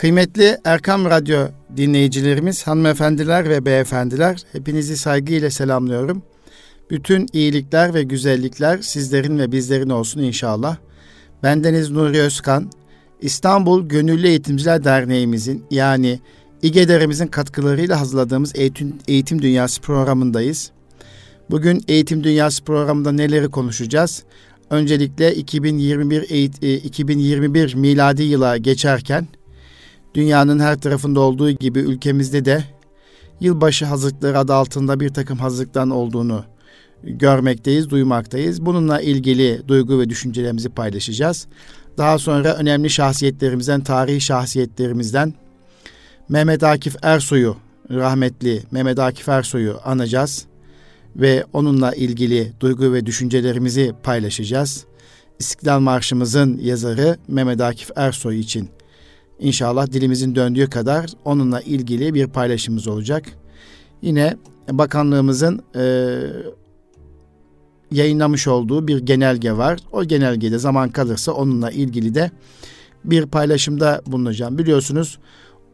Kıymetli Erkam Radyo dinleyicilerimiz, hanımefendiler ve beyefendiler, hepinizi saygıyla selamlıyorum. Bütün iyilikler ve güzellikler sizlerin ve bizlerin olsun inşallah. Bendeniz Nuri Özkan, İstanbul Gönüllü Eğitimciler Derneğimizin yani İGEDER'imizin katkılarıyla hazırladığımız Eğitim, Eğitim Dünyası programındayız. Bugün Eğitim Dünyası programında neleri konuşacağız? Öncelikle 2021 2021 miladi yıla geçerken dünyanın her tarafında olduğu gibi ülkemizde de yılbaşı hazırlıkları adı altında bir takım hazırlıkların olduğunu görmekteyiz, duymaktayız. Bununla ilgili duygu ve düşüncelerimizi paylaşacağız. Daha sonra önemli şahsiyetlerimizden, tarihi şahsiyetlerimizden Mehmet Akif Ersoy'u, rahmetli Mehmet Akif Ersoy'u anacağız ve onunla ilgili duygu ve düşüncelerimizi paylaşacağız. İstiklal Marşımızın yazarı Mehmet Akif Ersoy için İnşallah dilimizin döndüğü kadar onunla ilgili bir paylaşımımız olacak. Yine bakanlığımızın e, yayınlamış olduğu bir genelge var. O genelgede zaman kalırsa onunla ilgili de bir paylaşımda bulunacağım. Biliyorsunuz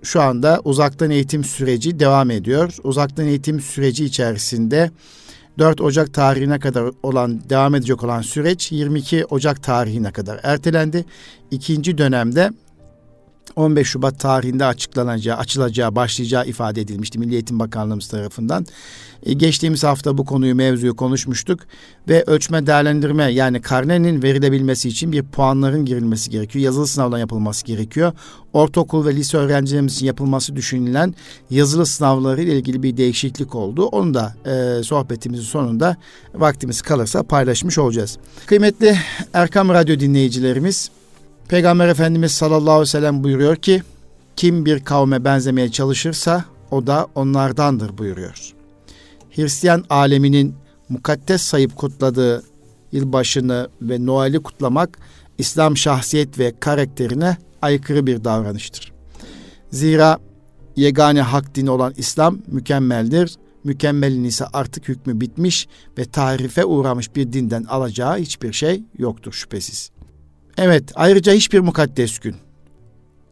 şu anda uzaktan eğitim süreci devam ediyor. Uzaktan eğitim süreci içerisinde 4 Ocak tarihine kadar olan devam edecek olan süreç 22 Ocak tarihine kadar ertelendi. İkinci dönemde 15 Şubat tarihinde açıklanacağı, açılacağı, başlayacağı ifade edilmişti Milli Eğitim Bakanlığımız tarafından. E, geçtiğimiz hafta bu konuyu, mevzuyu konuşmuştuk ve ölçme değerlendirme yani karnenin verilebilmesi için bir puanların girilmesi gerekiyor. Yazılı sınavdan yapılması gerekiyor. Ortaokul ve lise öğrencilerimiz için yapılması düşünülen yazılı sınavları ile ilgili bir değişiklik oldu. Onu da e, sohbetimizin sonunda vaktimiz kalırsa paylaşmış olacağız. Kıymetli Erkam Radyo dinleyicilerimiz, Peygamber Efendimiz sallallahu aleyhi ve sellem buyuruyor ki kim bir kavme benzemeye çalışırsa o da onlardandır buyuruyor. Hristiyan aleminin mukaddes sayıp kutladığı yılbaşını ve Noel'i kutlamak İslam şahsiyet ve karakterine aykırı bir davranıştır. Zira yegane hak dini olan İslam mükemmeldir. Mükemmelin ise artık hükmü bitmiş ve tarife uğramış bir dinden alacağı hiçbir şey yoktur şüphesiz. Evet, ayrıca hiçbir mukaddes gün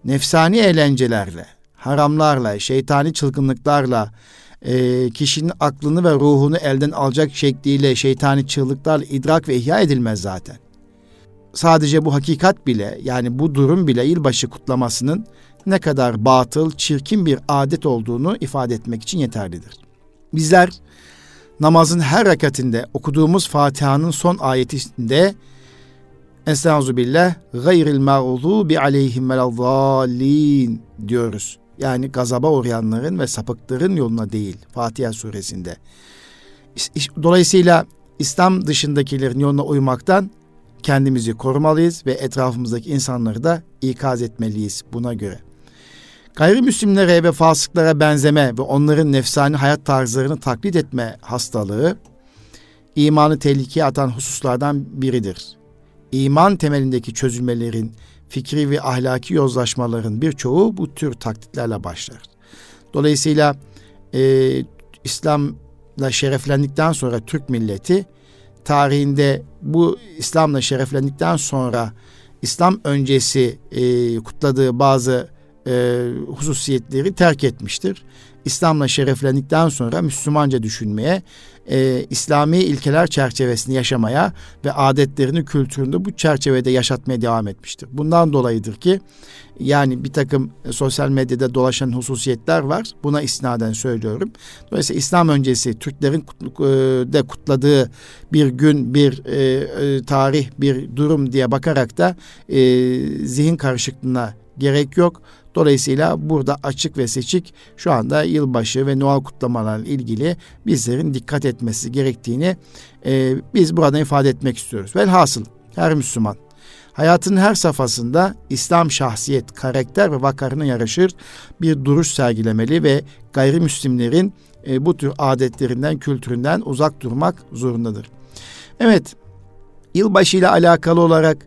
nefsani eğlencelerle, haramlarla, şeytani çılgınlıklarla, e, kişinin aklını ve ruhunu elden alacak şekliyle şeytani çığlıklarla idrak ve ihya edilmez zaten. Sadece bu hakikat bile yani bu durum bile yılbaşı kutlamasının ne kadar batıl, çirkin bir adet olduğunu ifade etmek için yeterlidir. Bizler namazın her rekatinde okuduğumuz Fatiha'nın son ayetinde Estaizu billah gayril mağdubi aleyhim velazzallin diyoruz. Yani gazaba uğrayanların ve sapıkların yoluna değil Fatiha suresinde. Dolayısıyla İslam dışındakilerin yoluna uymaktan kendimizi korumalıyız ve etrafımızdaki insanları da ikaz etmeliyiz buna göre. Gayrimüslimlere ve fasıklara benzeme ve onların nefsani hayat tarzlarını taklit etme hastalığı imanı tehlikeye atan hususlardan biridir iman temelindeki çözülmelerin, fikri ve ahlaki yozlaşmaların birçoğu bu tür taklitlerle başlar. Dolayısıyla e, İslam'la şereflendikten sonra Türk milleti tarihinde bu İslam'la şereflendikten sonra İslam öncesi e, kutladığı bazı e, hususiyetleri terk etmiştir. İslam'la şereflendikten sonra Müslümanca düşünmeye, e, İslami ilkeler çerçevesinde yaşamaya ve adetlerini, kültürünü bu çerçevede yaşatmaya devam etmiştir. Bundan dolayıdır ki yani bir takım sosyal medyada dolaşan hususiyetler var. Buna isnaden söylüyorum. Dolayısıyla İslam öncesi Türklerin e, de kutladığı bir gün, bir e, e, tarih, bir durum diye bakarak da e, zihin karışıklığına gerek yok. Dolayısıyla burada açık ve seçik şu anda yılbaşı ve Noel kutlamalarıyla ilgili bizlerin dikkat etmesi gerektiğini e, biz burada ifade etmek istiyoruz. Velhasıl her Müslüman hayatının her safhasında İslam şahsiyet, karakter ve vakarına yaraşır bir duruş sergilemeli ve gayrimüslimlerin e, bu tür adetlerinden, kültüründen uzak durmak zorundadır. Evet, yılbaşı ile alakalı olarak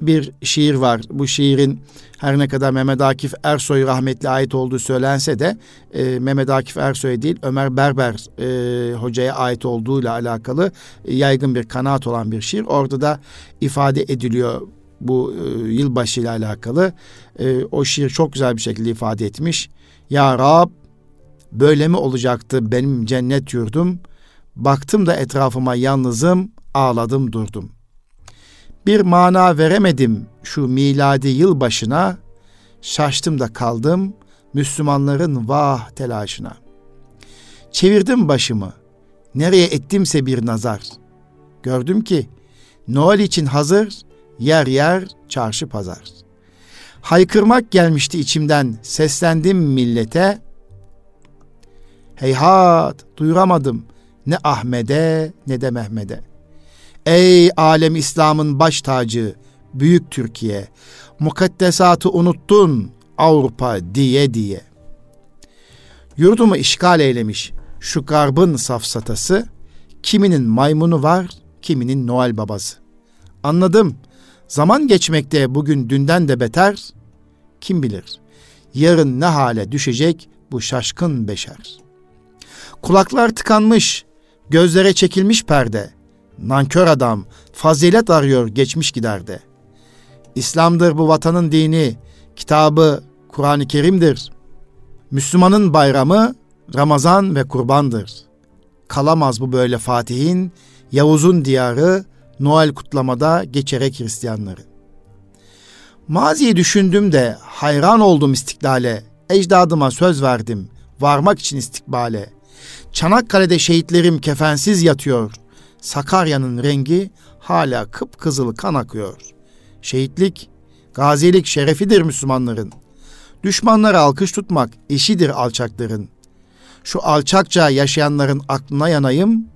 bir şiir var. Bu şiirin her ne kadar Mehmet Akif Ersoy rahmetli ait olduğu söylense de e, Mehmet Akif Ersoy değil Ömer Berber e, hocaya ait olduğuyla alakalı e, yaygın bir kanaat olan bir şiir. Orada da ifade ediliyor bu e, yılbaşı ile alakalı. E, o şiir çok güzel bir şekilde ifade etmiş. Ya Rab böyle mi olacaktı benim cennet yurdum? Baktım da etrafıma yalnızım, ağladım durdum. Bir mana veremedim şu miladi yıl başına, şaştım da kaldım Müslümanların vah telaşına. Çevirdim başımı, nereye ettimse bir nazar. Gördüm ki Noel için hazır, yer yer çarşı pazar. Haykırmak gelmişti içimden, seslendim millete. Heyhat, duyuramadım ne Ahmet'e ne de Mehmet'e. Ey alem İslam'ın baş tacı, büyük Türkiye, mukaddesatı unuttun Avrupa diye diye. Yurdumu işgal eylemiş şu garbın safsatası, kiminin maymunu var, kiminin Noel babası. Anladım, zaman geçmekte bugün dünden de beter, kim bilir, yarın ne hale düşecek bu şaşkın beşer. Kulaklar tıkanmış, gözlere çekilmiş perde, nankör adam, fazilet arıyor geçmiş giderde. İslam'dır bu vatanın dini, kitabı Kur'an-ı Kerim'dir. Müslümanın bayramı Ramazan ve kurbandır. Kalamaz bu böyle Fatih'in, Yavuz'un diyarı, Noel kutlamada geçerek Hristiyanları. Maziyi düşündüm de hayran oldum istiklale, ecdadıma söz verdim, varmak için istikbale. Çanakkale'de şehitlerim kefensiz yatıyor, Sakarya'nın rengi hala kıpkızıl kan akıyor. Şehitlik, gazilik şerefidir Müslümanların. Düşmanlara alkış tutmak eşidir alçakların. Şu alçakça yaşayanların aklına yanayım.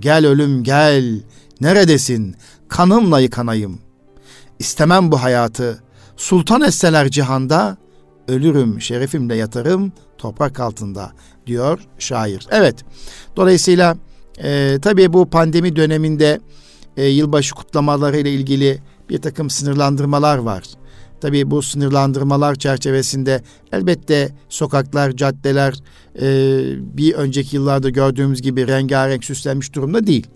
Gel ölüm gel, neredesin? Kanımla yıkanayım. İstemem bu hayatı. Sultan etseler cihanda, ölürüm şerefimle yatarım toprak altında diyor şair. Evet, dolayısıyla e, tabii bu pandemi döneminde e, yılbaşı kutlamaları ile ilgili bir takım sınırlandırmalar var. Tabii bu sınırlandırmalar çerçevesinde elbette sokaklar, caddeler e, bir önceki yıllarda gördüğümüz gibi rengarenk süslenmiş durumda değil.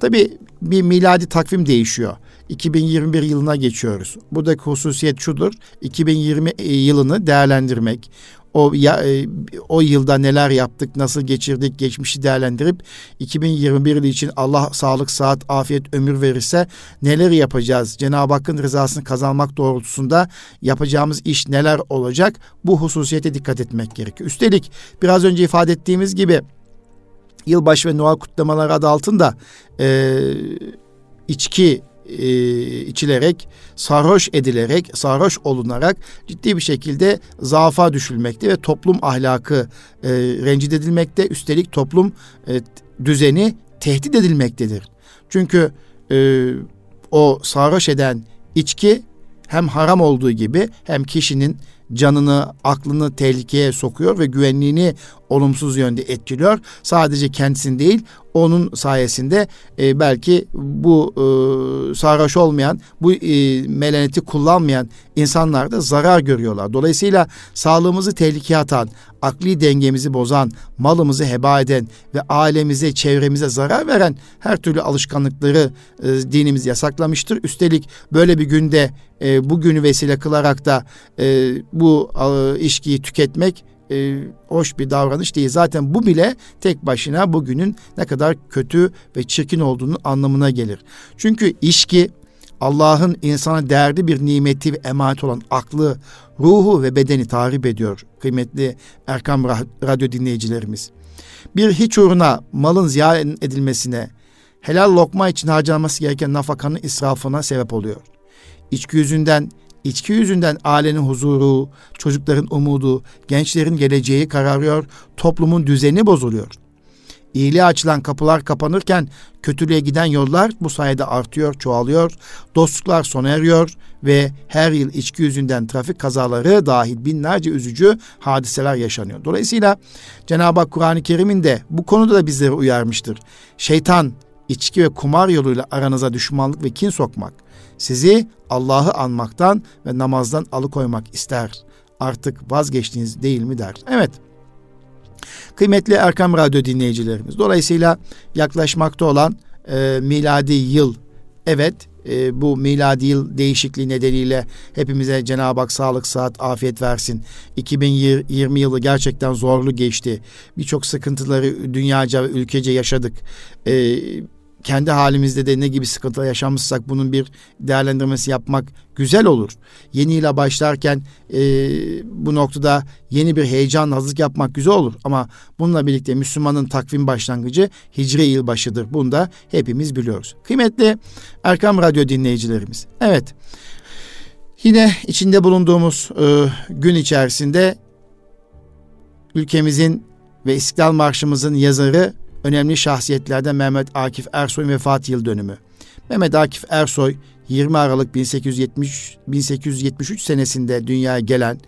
Tabii bir miladi takvim değişiyor. 2021 yılına geçiyoruz. Buradaki hususiyet şudur. 2020 yılını değerlendirmek o ya, e, o yılda neler yaptık, nasıl geçirdik, geçmişi değerlendirip 2021 yılı için Allah sağlık, saat, afiyet, ömür verirse neler yapacağız? Cenab-ı Hakk'ın rızasını kazanmak doğrultusunda yapacağımız iş neler olacak? Bu hususiyete dikkat etmek gerekiyor. Üstelik biraz önce ifade ettiğimiz gibi yılbaşı ve Noel kutlamaları adı altında e, içki e, içilerek, sarhoş edilerek, sarhoş olunarak ciddi bir şekilde zaafa düşülmekte ve toplum ahlakı e, rencide edilmekte. Üstelik toplum e, düzeni tehdit edilmektedir. Çünkü e, o sarhoş eden içki hem haram olduğu gibi hem kişinin canını, aklını tehlikeye sokuyor ve güvenliğini olumsuz yönde etkiliyor. Sadece kendisini değil, onun sayesinde e, belki bu e, sarhoş olmayan, bu e, melaneti kullanmayan insanlar da zarar görüyorlar. Dolayısıyla sağlığımızı tehlikeye atan, akli dengemizi bozan, malımızı heba eden ve ailemize, çevremize zarar veren her türlü alışkanlıkları e, dinimiz yasaklamıştır. Üstelik böyle bir günde e, bu günü vesile kılarak da e, bu e, içkiyi tüketmek e, hoş bir davranış değil. Zaten bu bile tek başına bugünün ne kadar kötü ve çirkin olduğunu anlamına gelir. Çünkü içki Allah'ın insana değerli bir nimeti ve emanet olan aklı, ruhu ve bedeni tahrip ediyor kıymetli Erkam Radyo dinleyicilerimiz. Bir hiç uğruna malın ziyan edilmesine, helal lokma için harcanması gereken nafakanın israfına sebep oluyor. İçki yüzünden İçki yüzünden ailenin huzuru, çocukların umudu, gençlerin geleceği kararıyor, toplumun düzeni bozuluyor. İyiliğe açılan kapılar kapanırken kötülüğe giden yollar bu sayede artıyor, çoğalıyor. Dostluklar sona eriyor ve her yıl içki yüzünden trafik kazaları dahil binlerce üzücü hadiseler yaşanıyor. Dolayısıyla Cenab-ı Hak Kur'an-ı Kerim'inde bu konuda da bizleri uyarmıştır. Şeytan içki ve kumar yoluyla aranıza düşmanlık ve kin sokmak, sizi Allah'ı anmaktan ve namazdan alıkoymak ister. Artık vazgeçtiniz değil mi der. Evet. Kıymetli Erkam Radyo dinleyicilerimiz. Dolayısıyla yaklaşmakta olan e, miladi yıl Evet e, bu miladi yıl değişikliği nedeniyle hepimize Cenab-ı Hak sağlık, sıhhat, afiyet versin. 2020 yılı gerçekten zorlu geçti. Birçok sıkıntıları dünyaca ve ülkece yaşadık. E, kendi halimizde de ne gibi sıkıntılar yaşamışsak bunun bir değerlendirmesi yapmak güzel olur. Yeni yıla başlarken e, bu noktada yeni bir heyecan, hazırlık yapmak güzel olur. Ama bununla birlikte Müslümanın takvim başlangıcı Hicri yılbaşıdır. Bunu da hepimiz biliyoruz. Kıymetli Erkam Radyo dinleyicilerimiz. Evet, yine içinde bulunduğumuz e, gün içerisinde ülkemizin ve İstiklal Marşımızın yazarı önemli şahsiyetlerden Mehmet Akif Ersoy'un vefat yıl dönümü. Mehmet Akif Ersoy 20 Aralık 1870 1873 senesinde dünyaya gelen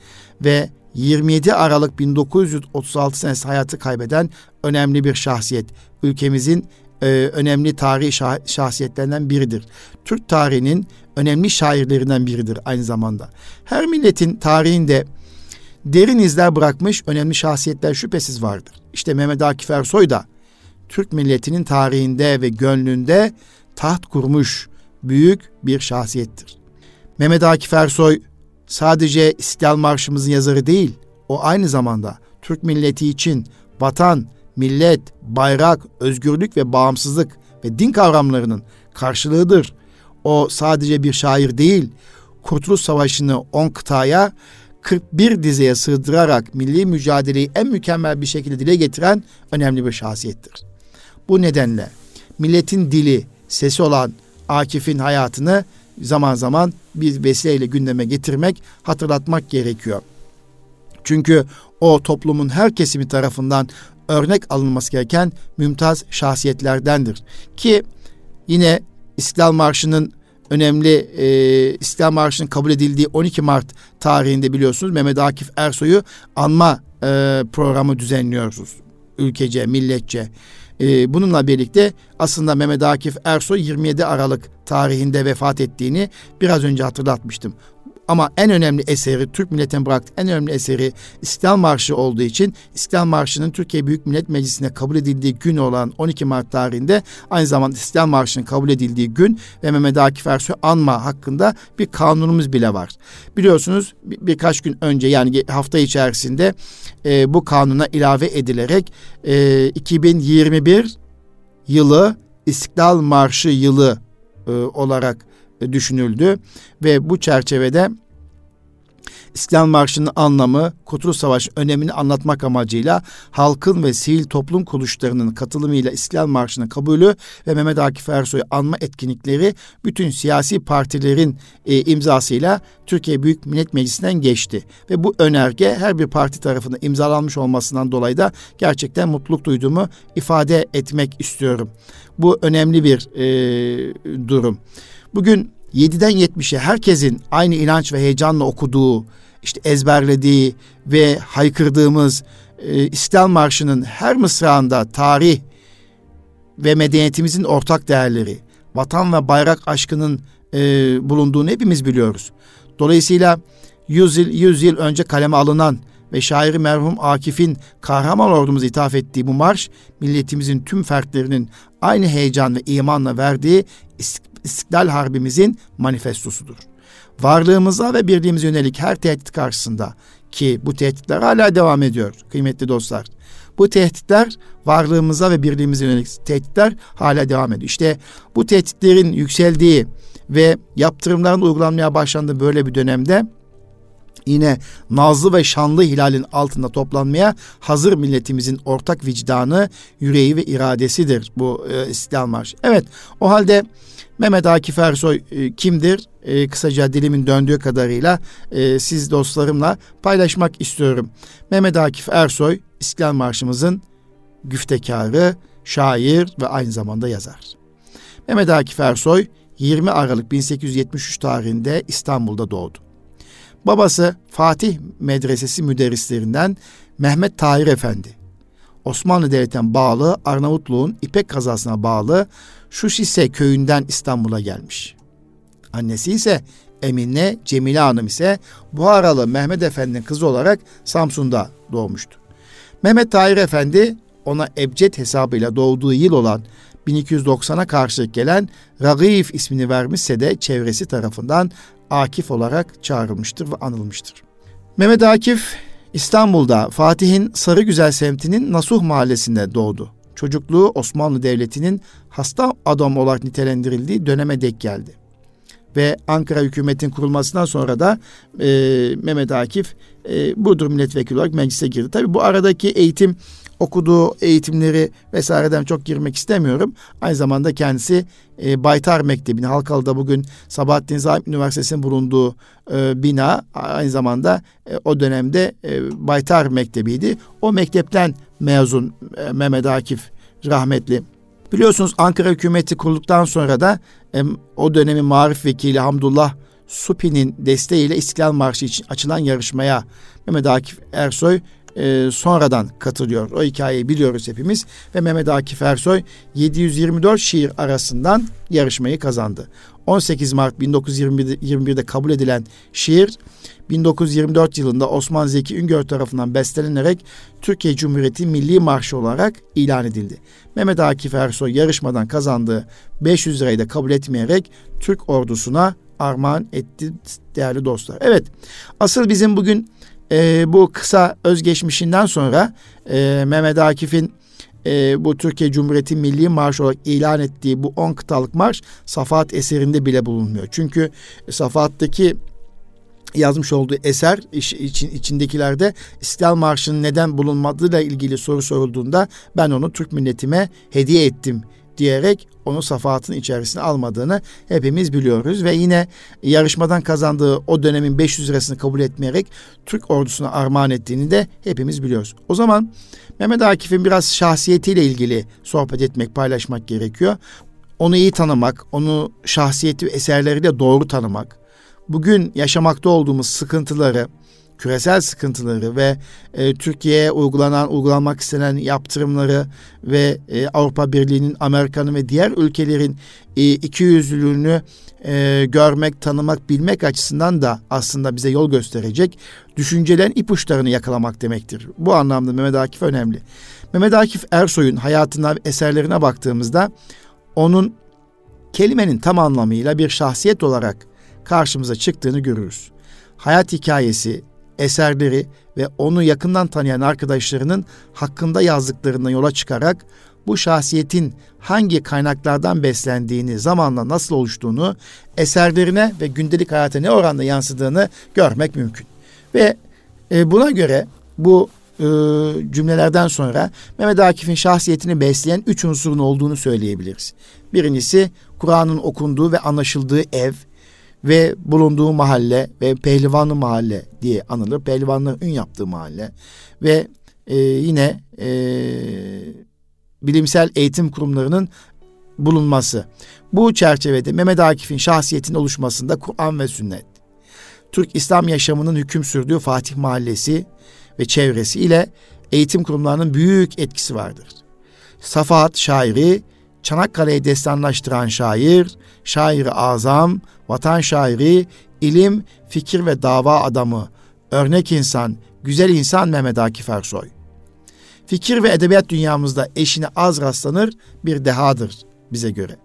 ve 27 Aralık 1936 senesi hayatı kaybeden önemli bir şahsiyet. Ülkemizin e, önemli tarihi şah, şahsiyetlerinden biridir. Türk tarihinin önemli şairlerinden biridir aynı zamanda. Her milletin tarihinde derin izler bırakmış önemli şahsiyetler şüphesiz vardır. İşte Mehmet Akif Ersoy da Türk milletinin tarihinde ve gönlünde taht kurmuş büyük bir şahsiyettir. Mehmet Akif Ersoy sadece İstiklal Marşımızın yazarı değil, o aynı zamanda Türk milleti için vatan, millet, bayrak, özgürlük ve bağımsızlık ve din kavramlarının karşılığıdır. O sadece bir şair değil, Kurtuluş Savaşı'nı 10 kıtaya 41 dizeye sığdırarak milli mücadeleyi en mükemmel bir şekilde dile getiren önemli bir şahsiyettir. Bu nedenle milletin dili, sesi olan Akif'in hayatını zaman zaman bir vesileyle gündeme getirmek, hatırlatmak gerekiyor. Çünkü o toplumun her kesimi tarafından örnek alınması gereken mümtaz şahsiyetlerdendir. Ki yine İstiklal Marşı'nın önemli e, İstiklal Marşı'nın kabul edildiği 12 Mart tarihinde biliyorsunuz Mehmet Akif Ersoy'u anma e, programı düzenliyoruz. Ülkece, milletçe. Ee, bununla birlikte aslında Mehmet Akif Ersoy 27 Aralık tarihinde vefat ettiğini biraz önce hatırlatmıştım. Ama en önemli eseri, Türk milletine bıraktığı en önemli eseri İstiklal Marşı olduğu için İstiklal Marşı'nın Türkiye Büyük Millet Meclisi'ne kabul edildiği gün olan 12 Mart tarihinde aynı zamanda İstiklal Marşı'nın kabul edildiği gün ve Mehmet Akif Ersoy anma hakkında bir kanunumuz bile var. Biliyorsunuz bir, birkaç gün önce yani hafta içerisinde e, bu kanuna ilave edilerek e, 2021 yılı İstiklal Marşı yılı e, olarak düşünüldü ve bu çerçevede İstiklal Marşı'nın anlamı, Kurtuluş Savaşı önemini anlatmak amacıyla halkın ve sivil toplum kuruluşlarının katılımıyla İstiklal Marşı'nın kabulü ve Mehmet Akif Ersoy anma etkinlikleri bütün siyasi partilerin e, imzasıyla Türkiye Büyük Millet Meclisi'nden geçti. Ve bu önerge her bir parti tarafından imzalanmış olmasından dolayı da gerçekten mutluluk duyduğumu ifade etmek istiyorum. Bu önemli bir e, durum. Bugün 7'den 70'e herkesin aynı inanç ve heyecanla okuduğu, işte ezberlediği ve haykırdığımız e, İstiklal Marşı'nın her mısrağında tarih ve medeniyetimizin ortak değerleri, vatan ve bayrak aşkının e, bulunduğunu hepimiz biliyoruz. Dolayısıyla 100 yıl, 100 yıl önce kaleme alınan ve şairi merhum Akif'in kahraman ordumuza ithaf ettiği bu marş, milletimizin tüm fertlerinin aynı heyecan ve imanla verdiği İstiklal Harbimizin manifestosudur. Varlığımıza ve birliğimize yönelik her tehdit karşısında ki bu tehditler hala devam ediyor kıymetli dostlar. Bu tehditler varlığımıza ve birliğimize yönelik tehditler hala devam ediyor. İşte bu tehditlerin yükseldiği ve yaptırımların uygulanmaya başlandığı böyle bir dönemde yine nazlı ve şanlı hilalin altında toplanmaya hazır milletimizin ortak vicdanı, yüreği ve iradesidir bu e, İstiklal Marşı. Evet o halde Mehmet Akif Ersoy e, kimdir? E, kısaca dilimin döndüğü kadarıyla e, siz dostlarımla paylaşmak istiyorum. Mehmet Akif Ersoy İstiklal Marşımızın güftekarı, şair ve aynı zamanda yazar. Mehmet Akif Ersoy 20 Aralık 1873 tarihinde İstanbul'da doğdu. Babası Fatih Medresesi müderrislerinden Mehmet Tahir Efendi. Osmanlı Devleti'ne bağlı Arnavutluğun İpek kazasına bağlı Şuşise köyünden İstanbul'a gelmiş. Annesi ise Emine Cemile Hanım ise Buharalı Mehmet Efendi'nin kızı olarak Samsun'da doğmuştu. Mehmet Tahir Efendi ona ebced hesabıyla doğduğu yıl olan 1290'a karşılık gelen Ragif ismini vermişse de çevresi tarafından Akif olarak çağrılmıştır ve anılmıştır. Mehmet Akif İstanbul'da Fatih'in Sarıgüzel semtinin Nasuh mahallesinde doğdu. Çocukluğu Osmanlı Devleti'nin hasta adam olarak nitelendirildiği döneme dek geldi. Ve Ankara hükümetin kurulmasından sonra da e, Mehmet Akif e, Burdur milletvekili olarak meclise girdi. Tabi bu aradaki eğitim okuduğu eğitimleri vesaireden çok girmek istemiyorum. Aynı zamanda kendisi e, Baytar Mektebi'ni Halkalı'da bugün Sabahattin Zaim Üniversitesi'nin bulunduğu e, bina aynı zamanda e, o dönemde e, Baytar Mektebi'ydi. O mektepten mezun e, Mehmet Akif rahmetli. Biliyorsunuz Ankara hükümeti kurulduktan sonra da e, o dönemin marif vekili Hamdullah Supi'nin desteğiyle İstiklal Marşı için açılan yarışmaya Mehmet Akif Ersoy e, sonradan katılıyor. O hikayeyi biliyoruz hepimiz ve Mehmet Akif Ersoy 724 şiir arasından yarışmayı kazandı. 18 Mart 1921'de kabul edilen şiir 1924 yılında Osman Zeki Üngör tarafından bestelenerek Türkiye Cumhuriyeti Milli Marşı olarak ilan edildi. Mehmet Akif Ersoy yarışmadan kazandığı 500 lirayı da kabul etmeyerek Türk ordusuna armağan etti değerli dostlar. Evet asıl bizim bugün e, bu kısa özgeçmişinden sonra e, Mehmet Akif'in e, bu Türkiye Cumhuriyeti Milli Marş olarak ilan ettiği bu 10 kıtalık marş Safahat eserinde bile bulunmuyor. Çünkü Safahat'taki yazmış olduğu eser için, içindekilerde İstiklal Marşı'nın neden bulunmadığıyla ilgili soru sorulduğunda ben onu Türk milletime hediye ettim diyerek onu safahatın içerisine almadığını hepimiz biliyoruz ve yine yarışmadan kazandığı o dönemin 500 lirasını kabul etmeyerek Türk ordusuna armağan ettiğini de hepimiz biliyoruz. O zaman Mehmet Akif'in biraz şahsiyetiyle ilgili sohbet etmek, paylaşmak gerekiyor. Onu iyi tanımak, onu şahsiyeti eserleriyle doğru tanımak, bugün yaşamakta olduğumuz sıkıntıları, küresel sıkıntıları ve e, Türkiye'ye uygulanan, uygulanmak istenen yaptırımları ve e, Avrupa Birliği'nin, Amerika'nın ve diğer ülkelerin e, ikiyüzlülüğünü e, görmek, tanımak, bilmek açısından da aslında bize yol gösterecek düşüncelerin ipuçlarını yakalamak demektir. Bu anlamda Mehmet Akif önemli. Mehmet Akif Ersoy'un hayatına, eserlerine baktığımızda onun kelimenin tam anlamıyla bir şahsiyet olarak karşımıza çıktığını görürüz. Hayat hikayesi, eserleri ve onu yakından tanıyan arkadaşlarının hakkında yazdıklarından yola çıkarak bu şahsiyetin hangi kaynaklardan beslendiğini, zamanla nasıl oluştuğunu, eserlerine ve gündelik hayata ne oranda yansıdığını görmek mümkün. Ve e, buna göre bu e, cümlelerden sonra Mehmet Akif'in şahsiyetini besleyen üç unsurun olduğunu söyleyebiliriz. Birincisi Kur'an'ın okunduğu ve anlaşıldığı ev, ve bulunduğu mahalle ve Pehlivanlı Mahalle diye anılır. Pehlivanların ün yaptığı mahalle ve e, yine e, bilimsel eğitim kurumlarının bulunması. Bu çerçevede Mehmet Akif'in şahsiyetinin oluşmasında Kur'an ve sünnet, Türk İslam yaşamının hüküm sürdüğü Fatih Mahallesi ve çevresi ile eğitim kurumlarının büyük etkisi vardır. Safahat şairi, Çanakkale'yi destanlaştıran şair, şair azam, vatan şairi, ilim, fikir ve dava adamı, örnek insan, güzel insan Mehmet Akif Ersoy. Fikir ve edebiyat dünyamızda eşine az rastlanır bir dehadır bize göre.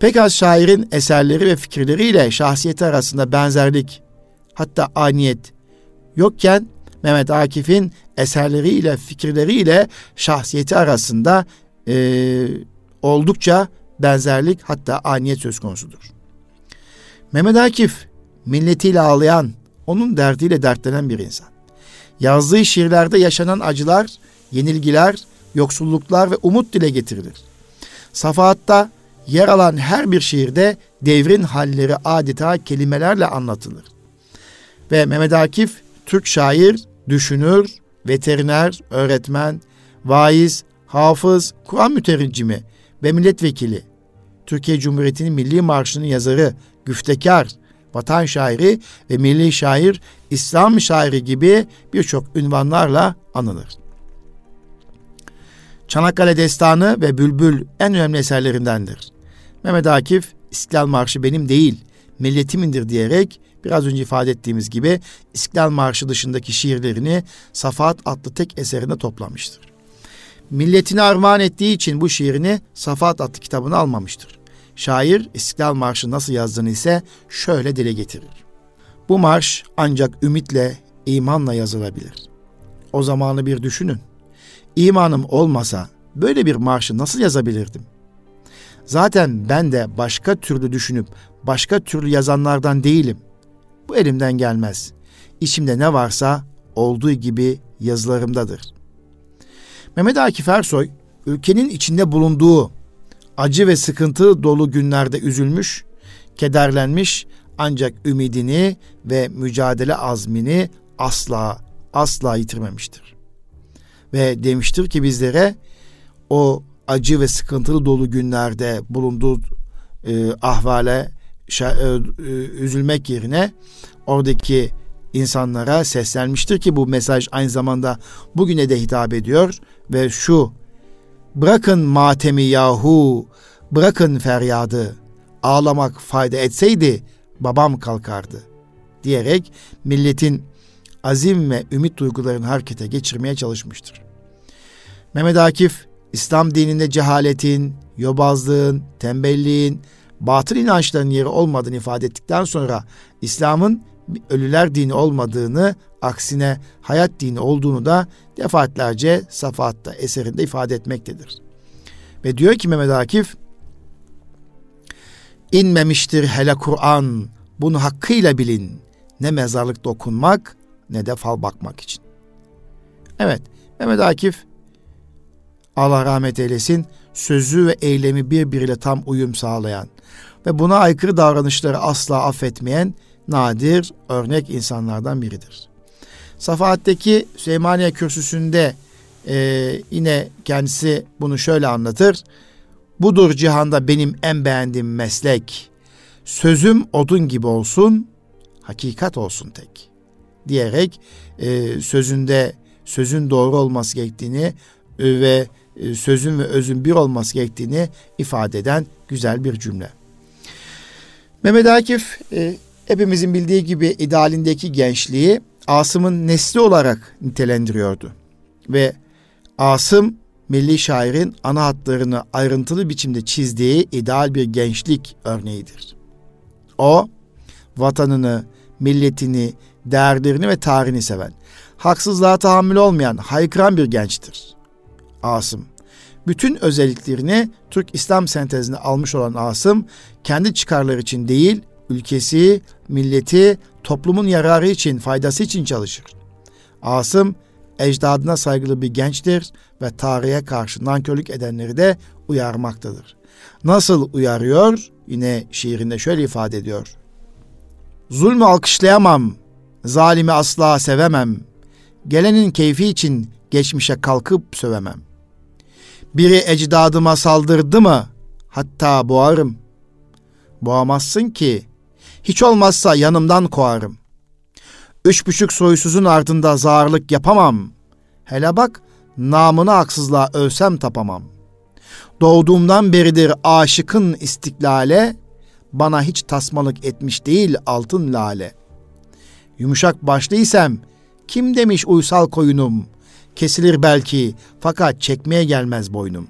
Pek az şairin eserleri ve fikirleriyle şahsiyeti arasında benzerlik, hatta aniyet yokken Mehmet Akif'in eserleriyle, fikirleriyle şahsiyeti arasında e, oldukça benzerlik hatta aniyet söz konusudur. Mehmet Akif milletiyle ağlayan, onun derdiyle dertlenen bir insan. Yazdığı şiirlerde yaşanan acılar, yenilgiler, yoksulluklar ve umut dile getirilir. Safahatta yer alan her bir şiirde devrin halleri adeta kelimelerle anlatılır. Ve Mehmet Akif Türk şair, düşünür, veteriner, öğretmen, vaiz, hafız, Kur'an mütercimi ve milletvekili, Türkiye Cumhuriyeti'nin Milli Marşı'nın yazarı, güftekar, vatan şairi ve milli şair, İslam şairi gibi birçok ünvanlarla anılır. Çanakkale Destanı ve Bülbül en önemli eserlerindendir. Mehmet Akif, İstiklal Marşı benim değil, milletimindir diyerek biraz önce ifade ettiğimiz gibi İstiklal Marşı dışındaki şiirlerini Safahat adlı tek eserinde toplamıştır. milletine armağan ettiği için bu şiirini Safat adlı kitabına almamıştır. Şair İstiklal Marşı nasıl yazdığını ise şöyle dile getirir. Bu marş ancak ümitle, imanla yazılabilir. O zamanı bir düşünün. İmanım olmasa böyle bir marşı nasıl yazabilirdim? Zaten ben de başka türlü düşünüp başka türlü yazanlardan değilim. Bu elimden gelmez. İçimde ne varsa olduğu gibi yazılarımdadır. Mehmet Akif Ersoy ülkenin içinde bulunduğu acı ve sıkıntı dolu günlerde üzülmüş, kederlenmiş ancak ümidini ve mücadele azmini asla asla yitirmemiştir. Ve demiştir ki bizlere o acı ve sıkıntılı dolu günlerde bulunduğu e, ahvale e, e, üzülmek yerine oradaki insanlara seslenmiştir ki bu mesaj aynı zamanda bugüne de hitap ediyor ve şu bırakın matemi yahu bırakın feryadı ağlamak fayda etseydi babam kalkardı diyerek milletin azim ve ümit duygularını harekete geçirmeye çalışmıştır. Mehmet Akif İslam dininde cehaletin, yobazlığın, tembelliğin, batıl inançların yeri olmadığını ifade ettikten sonra İslam'ın ölüler dini olmadığını, aksine hayat dini olduğunu da defaatlerce Safahat'ta eserinde ifade etmektedir. Ve diyor ki Mehmet Akif, inmemiştir hele Kur'an, bunu hakkıyla bilin, ne mezarlık dokunmak ne de fal bakmak için. Evet, Mehmet Akif, Allah rahmet eylesin, sözü ve eylemi birbiriyle tam uyum sağlayan ve buna aykırı davranışları asla affetmeyen nadir örnek insanlardan biridir. Safahat'teki Süleymaniye kürsüsünde e, yine kendisi bunu şöyle anlatır. Budur cihanda benim en beğendiğim meslek. Sözüm odun gibi olsun, hakikat olsun tek. Diyerek e, sözünde sözün doğru olması gerektiğini ve e, sözün ve özün bir olması gerektiğini ifade eden güzel bir cümle. Mehmet Akif e, hepimizin bildiği gibi idealindeki gençliği Asım'ın nesli olarak nitelendiriyordu. Ve Asım milli şairin ana hatlarını ayrıntılı biçimde çizdiği ideal bir gençlik örneğidir. O vatanını, milletini, değerlerini ve tarihini seven, haksızlığa tahammül olmayan, haykıran bir gençtir. Asım. Bütün özelliklerini Türk İslam sentezine almış olan Asım, kendi çıkarları için değil, ülkesi, milleti, toplumun yararı için, faydası için çalışır. Asım, ecdadına saygılı bir gençtir ve tarihe karşı nankörlük edenleri de uyarmaktadır. Nasıl uyarıyor? Yine şiirinde şöyle ifade ediyor. Zulmü alkışlayamam, zalimi asla sevemem. Gelenin keyfi için geçmişe kalkıp sövemem. Biri ecdadıma saldırdı mı hatta boğarım. Boğamazsın ki hiç olmazsa yanımdan kovarım. Üç buçuk soysuzun ardında zarlık yapamam. Hele bak namına haksızlığa ölsem tapamam. Doğduğumdan beridir aşıkın istiklale, bana hiç tasmalık etmiş değil altın lale. Yumuşak başlıysam, kim demiş uysal koyunum, kesilir belki fakat çekmeye gelmez boynum.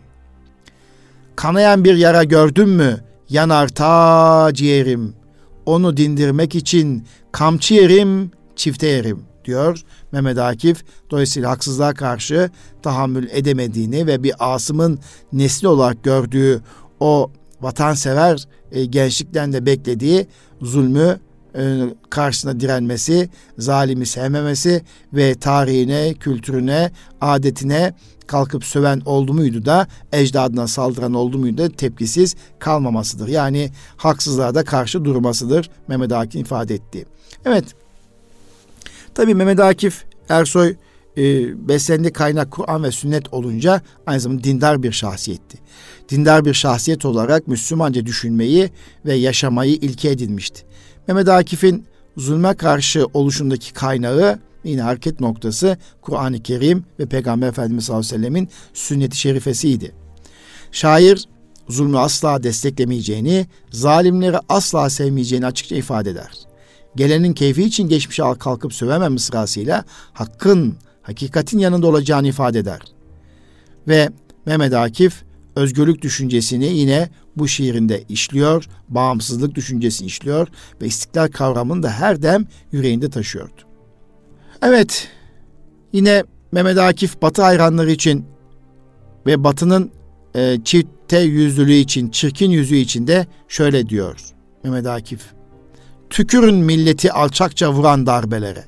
Kanayan bir yara gördüm mü yanar ta ciğerim. Onu dindirmek için kamçı yerim, çifte yerim diyor Mehmet Akif. Dolayısıyla haksızlığa karşı tahammül edemediğini ve bir Asım'ın nesli olarak gördüğü o vatansever e, gençlikten de beklediği zulmü karşısına direnmesi, zalimi sevmemesi ve tarihine, kültürüne, adetine kalkıp söven oldu muydu da ecdadına saldıran oldu muydu da tepkisiz kalmamasıdır. Yani haksızlığa da karşı durmasıdır Mehmet Akif ifade etti. Evet. Tabii Mehmet Akif Ersoy e, beslendi kaynak Kur'an ve sünnet olunca aynı zamanda dindar bir şahsiyetti. Dindar bir şahsiyet olarak Müslümanca düşünmeyi ve yaşamayı ilke edinmişti. Mehmet Akif'in zulme karşı oluşundaki kaynağı yine hareket noktası Kur'an-ı Kerim ve Peygamber Efendimiz sallallahu aleyhi ve sellemin sünneti şerifesiydi. Şair zulmü asla desteklemeyeceğini, zalimleri asla sevmeyeceğini açıkça ifade eder. Gelenin keyfi için geçmişe kalkıp sövemem mısrasıyla hakkın, hakikatin yanında olacağını ifade eder. Ve Mehmet Akif özgürlük düşüncesini yine bu şiirinde işliyor, bağımsızlık düşüncesini işliyor ve istiklal kavramını da her dem yüreğinde taşıyordu. Evet, yine Mehmet Akif Batı hayranları için ve Batı'nın e, çifte yüzlülüğü için, çirkin yüzü için de şöyle diyor Mehmet Akif. Tükürün milleti alçakça vuran darbelere.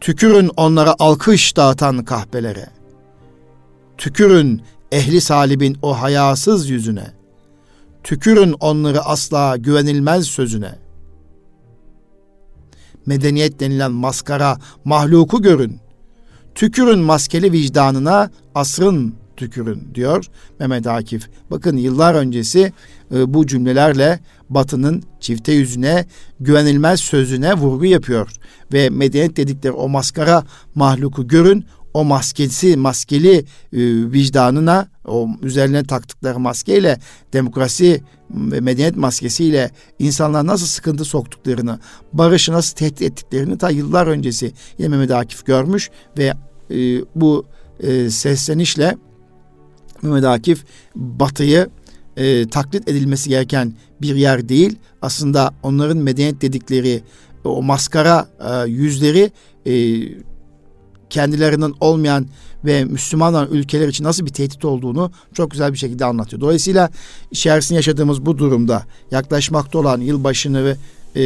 Tükürün onlara alkış dağıtan kahpelere. Tükürün ehli salibin o hayasız yüzüne. Tükürün onları asla güvenilmez sözüne. Medeniyet denilen maskara mahluku görün. Tükürün maskeli vicdanına asrın tükürün diyor Mehmet Akif. Bakın yıllar öncesi e, bu cümlelerle Batı'nın çifte yüzüne güvenilmez sözüne vurgu yapıyor. Ve medeniyet dedikleri o maskara mahluku görün o maskesi, maskeli e, vicdanına, o üzerine taktıkları maskeyle demokrasi ve medeniyet maskesiyle insanlar nasıl sıkıntı soktuklarını, barışı nasıl tehdit ettiklerini ta yıllar öncesi yine Mehmet Akif görmüş ve e, bu e, seslenişle Mehmet Akif Batı'yı e, taklit edilmesi gereken bir yer değil. Aslında onların medeniyet dedikleri o maskara e, yüzleri e, kendilerinden olmayan ve Müslüman olan ülkeler için nasıl bir tehdit olduğunu çok güzel bir şekilde anlatıyor. Dolayısıyla içerisinde yaşadığımız bu durumda yaklaşmakta olan yılbaşını ve e,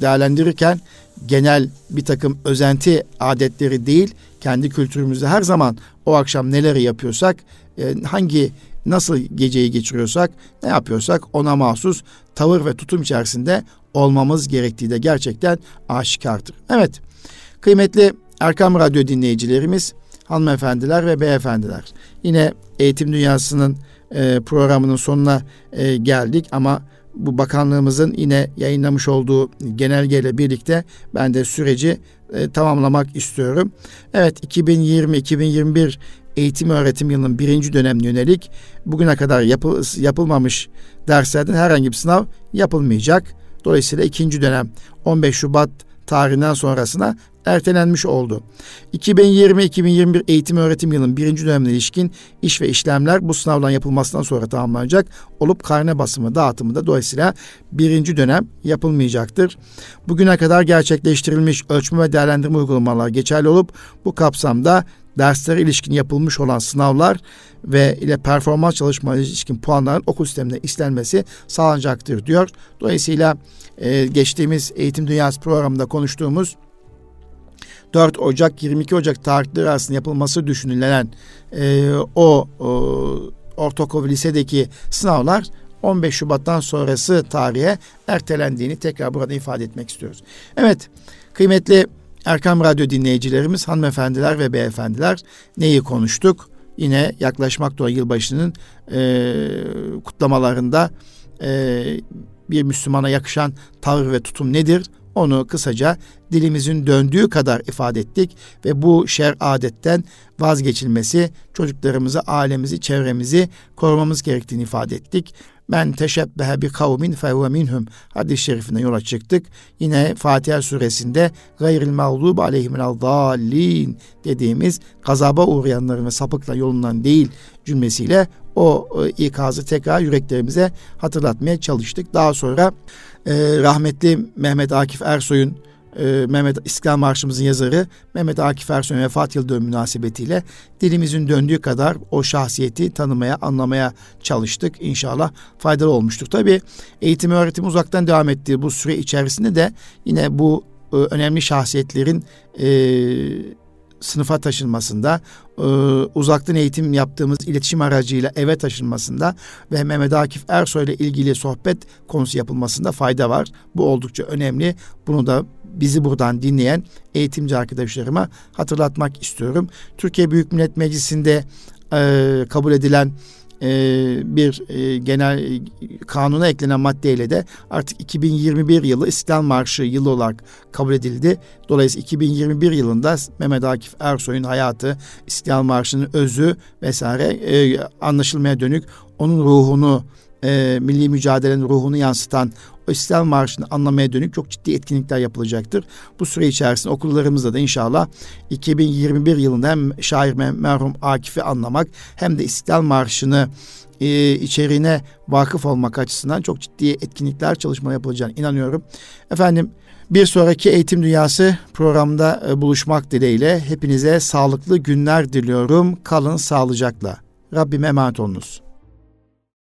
değerlendirirken genel bir takım özenti adetleri değil, kendi kültürümüzde her zaman o akşam neleri yapıyorsak, e, hangi nasıl geceyi geçiriyorsak, ne yapıyorsak ona mahsus tavır ve tutum içerisinde olmamız gerektiği de gerçekten aşikardır. Evet, kıymetli Erkam Radyo dinleyicilerimiz, hanımefendiler ve beyefendiler. Yine Eğitim Dünyası'nın e, programının sonuna e, geldik ama bu bakanlığımızın yine yayınlamış olduğu genelgeyle birlikte ben de süreci e, tamamlamak istiyorum. Evet 2020-2021 eğitim öğretim yılının birinci dönem yönelik bugüne kadar yapıl, yapılmamış derslerden herhangi bir sınav yapılmayacak. Dolayısıyla ikinci dönem 15 Şubat tarihinden sonrasına ertelenmiş oldu. 2020-2021 eğitim öğretim yılının birinci dönemine ilişkin iş ve işlemler bu sınavdan yapılmasından sonra tamamlanacak olup karne basımı dağıtımı da dolayısıyla birinci dönem yapılmayacaktır. Bugüne kadar gerçekleştirilmiş ölçme ve değerlendirme uygulamalar geçerli olup bu kapsamda derslere ilişkin yapılmış olan sınavlar ve ile performans çalışmaları ilişkin puanların okul sistemine istenmesi sağlanacaktır diyor. Dolayısıyla e, geçtiğimiz Eğitim Dünyası programında konuştuğumuz 4 Ocak 22 Ocak tarihleri arasında yapılması düşünülen e, o, o ortaokul lisedeki sınavlar 15 Şubat'tan sonrası tarihe ertelendiğini tekrar burada ifade etmek istiyoruz. Evet kıymetli Erkam Radyo dinleyicilerimiz, hanımefendiler ve beyefendiler neyi konuştuk? Yine yaklaşmakta olan yılbaşının e, kutlamalarında e, bir Müslümana yakışan tavır ve tutum nedir? Onu kısaca dilimizin döndüğü kadar ifade ettik ve bu şer adetten vazgeçilmesi, çocuklarımızı, ailemizi, çevremizi korumamız gerektiğini ifade ettik. Men teşebbehe bi kavmin fehuve minhum hadis-i şerifinden yola çıktık. Yine Fatiha suresinde gayril mağlub aleyhimel dallin dediğimiz gazaba uğrayanların ve sapıkla yolundan değil cümlesiyle o e, ikazı tekrar yüreklerimize hatırlatmaya çalıştık. Daha sonra e, rahmetli Mehmet Akif Ersoy'un e, Mehmet İstiklal Marşımızın yazarı Mehmet Akif Ersoy'un vefat yıl dönümü münasebetiyle dilimizin döndüğü kadar o şahsiyeti tanımaya, anlamaya çalıştık. İnşallah faydalı olmuştur. Tabii eğitim öğretim uzaktan devam ettiği bu süre içerisinde de yine bu e, önemli şahsiyetlerin e, sınıfa taşınmasında, e, uzaktan eğitim yaptığımız iletişim aracıyla eve taşınmasında ve Mehmet Akif Ersoy ile ilgili sohbet konusu yapılmasında fayda var. Bu oldukça önemli. Bunu da bizi buradan dinleyen eğitimci arkadaşlarıma hatırlatmak istiyorum. Türkiye Büyük Millet Meclisi'nde e, kabul edilen e, bir e, genel kanuna eklenen maddeyle de artık 2021 yılı İstiklal Marşı yılı olarak kabul edildi. Dolayısıyla 2021 yılında Mehmet Akif Ersoy'un hayatı, İstiklal Marşı'nın özü vesaire e, anlaşılmaya dönük onun ruhunu e, milli mücadelenin ruhunu yansıtan o İstiklal Marşı'nı anlamaya dönük çok ciddi etkinlikler yapılacaktır. Bu süre içerisinde okullarımızda da inşallah 2021 yılında hem şair merhum Akif'i anlamak hem de İstiklal Marşı'nı e, içeriğine vakıf olmak açısından çok ciddi etkinlikler, çalışma yapılacağını inanıyorum. Efendim bir sonraki Eğitim Dünyası programda e, buluşmak dileğiyle hepinize sağlıklı günler diliyorum. Kalın sağlıcakla. Rabbime emanet olunuz.